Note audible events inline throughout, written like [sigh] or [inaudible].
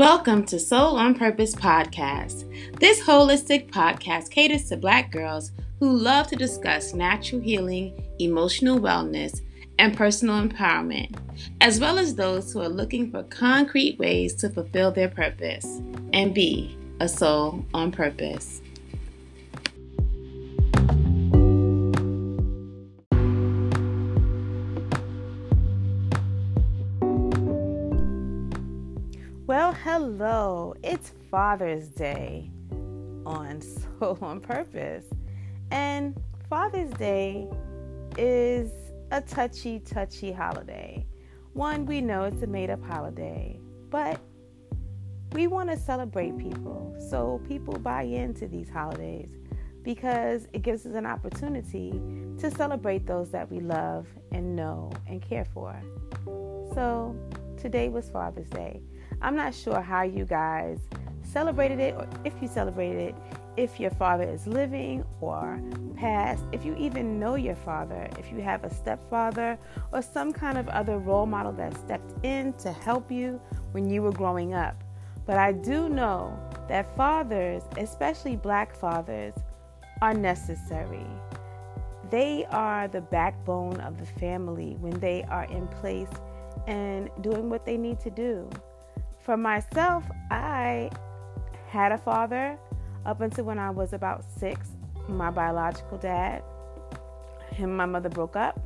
Welcome to Soul on Purpose podcast. This holistic podcast caters to Black girls who love to discuss natural healing, emotional wellness, and personal empowerment, as well as those who are looking for concrete ways to fulfill their purpose and be a soul on purpose. Hello. It's Father's Day on [laughs] Soul on Purpose. And Father's Day is a touchy, touchy holiday. One, we know it's a made up holiday, but we want to celebrate people. So people buy into these holidays because it gives us an opportunity to celebrate those that we love and know and care for. So today was Father's Day. I'm not sure how you guys celebrated it or if you celebrated it, if your father is living or passed, if you even know your father, if you have a stepfather or some kind of other role model that stepped in to help you when you were growing up. But I do know that fathers, especially black fathers, are necessary. They are the backbone of the family when they are in place and doing what they need to do. For myself, I had a father up until when I was about six. My biological dad, him and my mother broke up.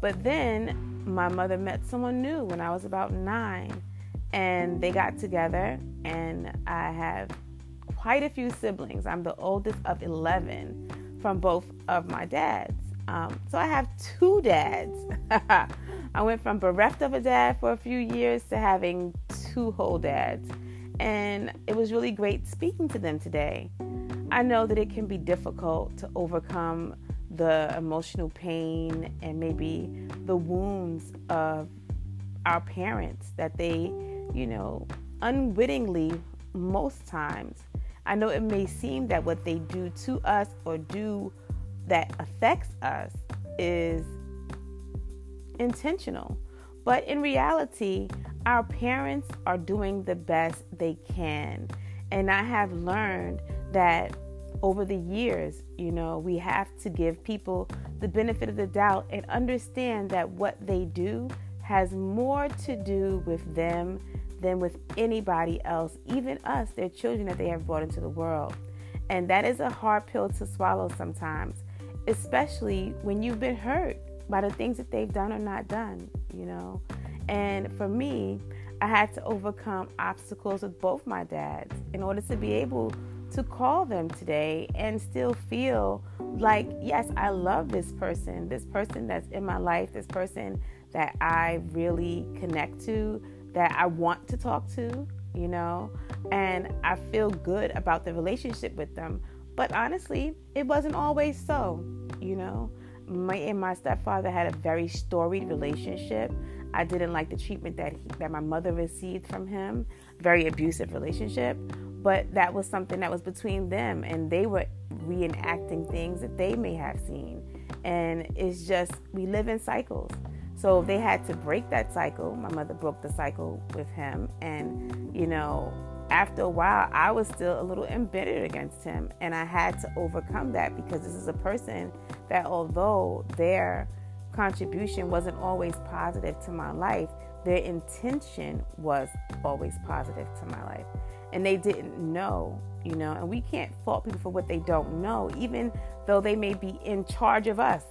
But then my mother met someone new when I was about nine, and they got together, and I have quite a few siblings. I'm the oldest of 11 from both of my dads. Um, so I have two dads. [laughs] I went from bereft of a dad for a few years to having two whole dads. And it was really great speaking to them today. I know that it can be difficult to overcome the emotional pain and maybe the wounds of our parents that they, you know, unwittingly, most times. I know it may seem that what they do to us or do that affects us is intentional. But in reality, our parents are doing the best they can. And I have learned that over the years, you know, we have to give people the benefit of the doubt and understand that what they do has more to do with them than with anybody else, even us, their children that they have brought into the world. And that is a hard pill to swallow sometimes, especially when you've been hurt by the things that they've done or not done, you know. And for me, I had to overcome obstacles with both my dads in order to be able to call them today and still feel like, yes, I love this person, this person that's in my life, this person that I really connect to, that I want to talk to, you know, and I feel good about the relationship with them. But honestly, it wasn't always so, you know my and my stepfather had a very storied relationship. I didn't like the treatment that he, that my mother received from him. Very abusive relationship, but that was something that was between them, and they were reenacting things that they may have seen. And it's just we live in cycles. So they had to break that cycle. My mother broke the cycle with him, and you know, after a while, I was still a little embittered against him, and I had to overcome that because this is a person that although their contribution wasn't always positive to my life, their intention was always positive to my life. And they didn't know, you know, and we can't fault people for what they don't know, even though they may be in charge of us,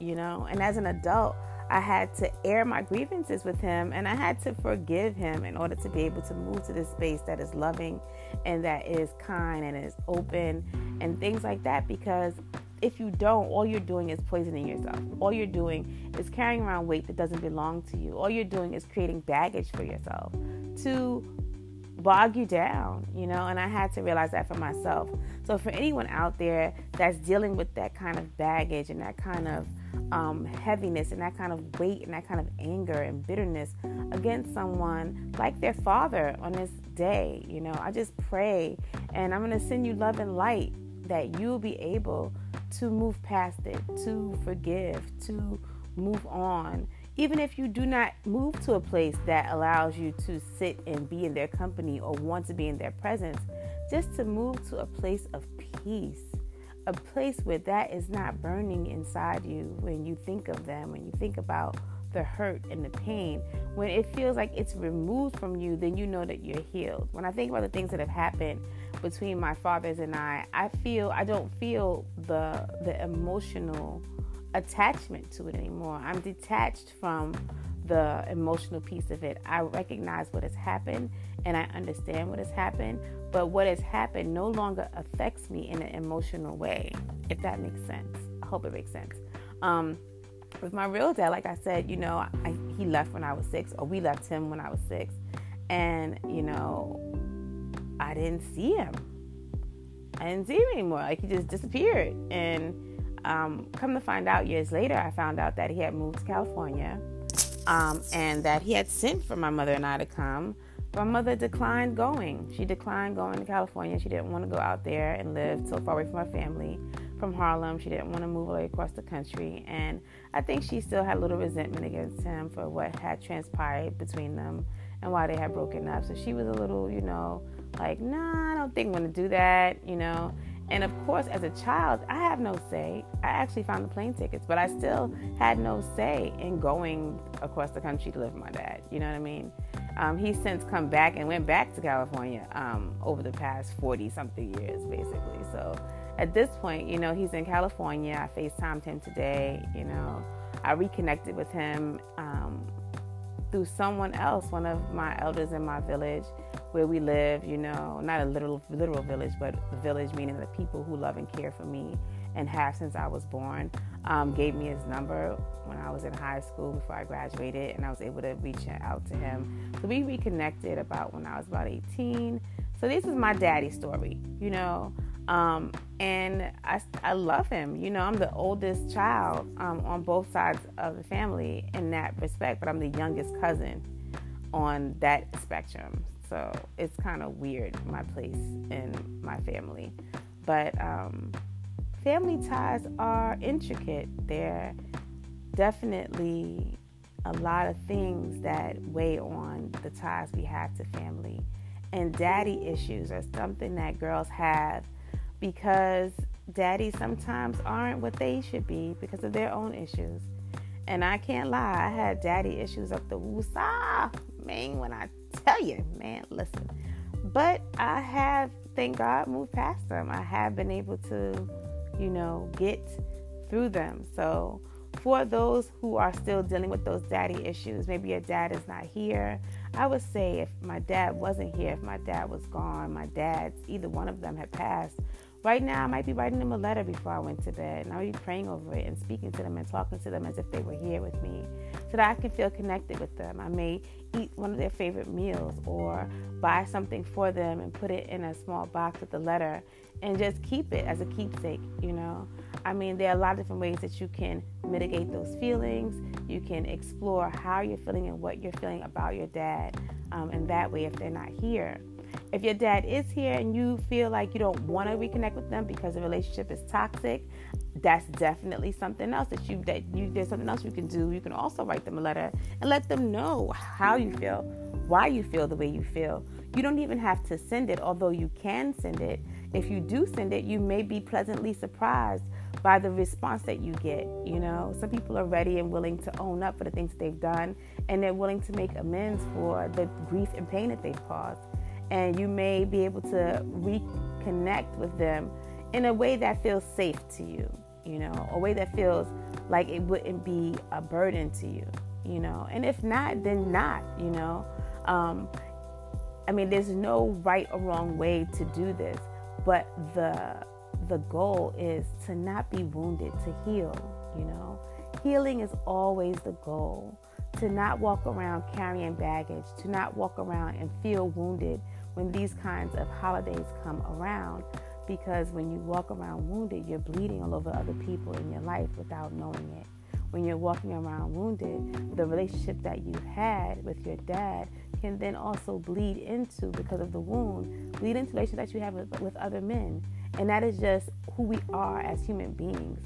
you know. And as an adult, I had to air my grievances with him and I had to forgive him in order to be able to move to this space that is loving and that is kind and is open and things like that because if you don't, all you're doing is poisoning yourself. All you're doing is carrying around weight that doesn't belong to you. All you're doing is creating baggage for yourself to bog you down, you know, and I had to realize that for myself. So, for anyone out there that's dealing with that kind of baggage and that kind of um, heaviness and that kind of weight and that kind of anger and bitterness against someone like their father on this day, you know, I just pray and I'm going to send you love and light that you'll be able to move past it, to forgive, to move on, even if you do not move to a place that allows you to sit and be in their company or want to be in their presence, just to move to a place of peace, a place where that is not burning inside you when you think of them, when you think about the hurt and the pain. When it feels like it's removed from you, then you know that you're healed. When I think about the things that have happened between my fathers and I, I feel I don't feel the the emotional attachment to it anymore. I'm detached from the emotional piece of it. I recognize what has happened and I understand what has happened, but what has happened no longer affects me in an emotional way, if that makes sense. I hope it makes sense. Um, with my real dad, like I said, you know, I, he left when I was six, or we left him when I was six, and you know, I didn't see him. I didn't see him anymore. Like he just disappeared, and um, come to find out years later, I found out that he had moved to California um, and that he had sent for my mother and I to come. My mother declined going. She declined going to California. She didn't want to go out there and live so far away from her family from Harlem. She didn't want to move away across the country. And I think she still had a little resentment against him for what had transpired between them and why they had broken up. So she was a little, you know, like, nah, I don't think I'm to do that, you know. And of course, as a child, I have no say. I actually found the plane tickets, but I still had no say in going across the country to live with my dad. You know what I mean? Um, he's since come back and went back to California um, over the past 40 something years, basically. So at this point, you know, he's in California. I FaceTimed him today. You know, I reconnected with him um, through someone else, one of my elders in my village where we live, you know, not a literal literal village, but the village meaning the people who love and care for me and have since I was born, um, gave me his number when I was in high school before I graduated, and I was able to reach out to him. So we reconnected about when I was about 18. So this is my daddy story, you know, um, and I, I love him. You know, I'm the oldest child um, on both sides of the family in that respect, but I'm the youngest cousin on that spectrum. So it's kind of weird, my place in my family. But um, family ties are intricate. They're definitely a lot of things that weigh on the ties we have to family. And daddy issues are something that girls have because daddies sometimes aren't what they should be because of their own issues. And I can't lie, I had daddy issues up the woosah, man, when I tell you, man, listen. But I have, thank God, moved past them. I have been able to, you know, get through them. So, for those who are still dealing with those daddy issues, maybe your dad is not here. I would say if my dad wasn't here, if my dad was gone, my dad's, either one of them had passed, Right now, I might be writing them a letter before I went to bed, and I might be praying over it and speaking to them and talking to them as if they were here with me so that I can feel connected with them. I may eat one of their favorite meals or buy something for them and put it in a small box with a letter and just keep it as a keepsake, you know. I mean, there are a lot of different ways that you can mitigate those feelings. You can explore how you're feeling and what you're feeling about your dad. Um, and that way, if they're not here, if your dad is here and you feel like you don't want to reconnect with them because the relationship is toxic, that's definitely something else that you that you there's something else you can do. You can also write them a letter and let them know how you feel, why you feel the way you feel. You don't even have to send it, although you can send it. If you do send it, you may be pleasantly surprised by the response that you get. You know, some people are ready and willing to own up for the things they've done, and they're willing to make amends for the grief and pain that they've caused and you may be able to reconnect with them in a way that feels safe to you, you know, a way that feels like it wouldn't be a burden to you, you know. And if not, then not, you know. Um, I mean, there's no right or wrong way to do this, but the the goal is to not be wounded, to heal, you know. Healing is always the goal. To not walk around carrying baggage, to not walk around and feel wounded when these kinds of holidays come around because when you walk around wounded, you're bleeding all over other people in your life without knowing it. When you're walking around wounded, the relationship that you had with your dad can then also bleed into, because of the wound, bleed into relations that you have with, with other men. And that is just who we are as human beings.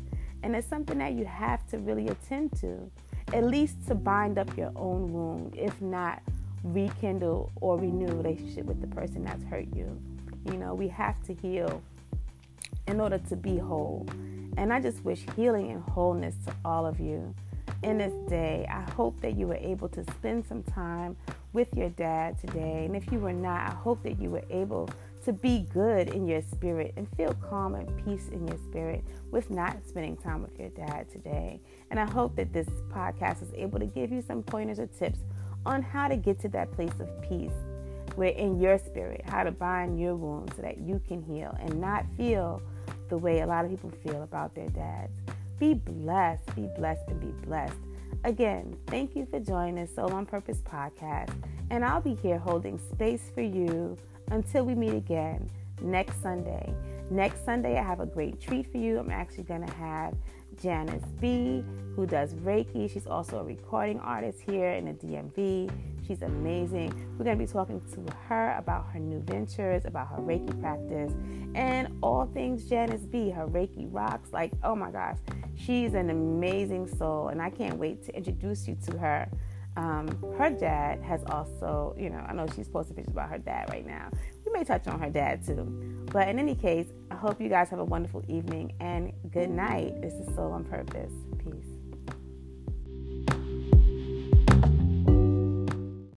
And it's something that you have to really attend to. at least to bind up your own wound, if not rekindle or renew relationship with the person that's hurt you. You know, we have to heal in order to be whole. And I just wish healing and wholeness to all of you in this day. I hope that you were able to spend some time with your dad today. And if you were not, I hope that you were able to be good in your spirit and feel calm and peace in your spirit with not spending time with your dad today. And I hope that this podcast is able to give you some pointers or tips on how to get to that place of peace where in your spirit, how to bind your wounds so that you can heal and not feel the way a lot of people feel about their dads. Be blessed, be blessed, and be blessed. Again, thank you for joining the Soul on Purpose podcast, and I'll be here holding space for you until we meet again next Sunday. Next Sunday, I have a great treat for you. I'm actually going to have Janice B, who does Reiki. She's also a recording artist here in the DMV. She's amazing. We're going to be talking to her about her new ventures, about her Reiki practice, and all things Janice B. Her Reiki rocks. Like, oh my gosh, she's an amazing soul, and I can't wait to introduce you to her. Um, her dad has also, you know, I know she's posting pictures about her dad right now. May touch on her dad too. But in any case, I hope you guys have a wonderful evening and good night. This is Soul on Purpose. Peace.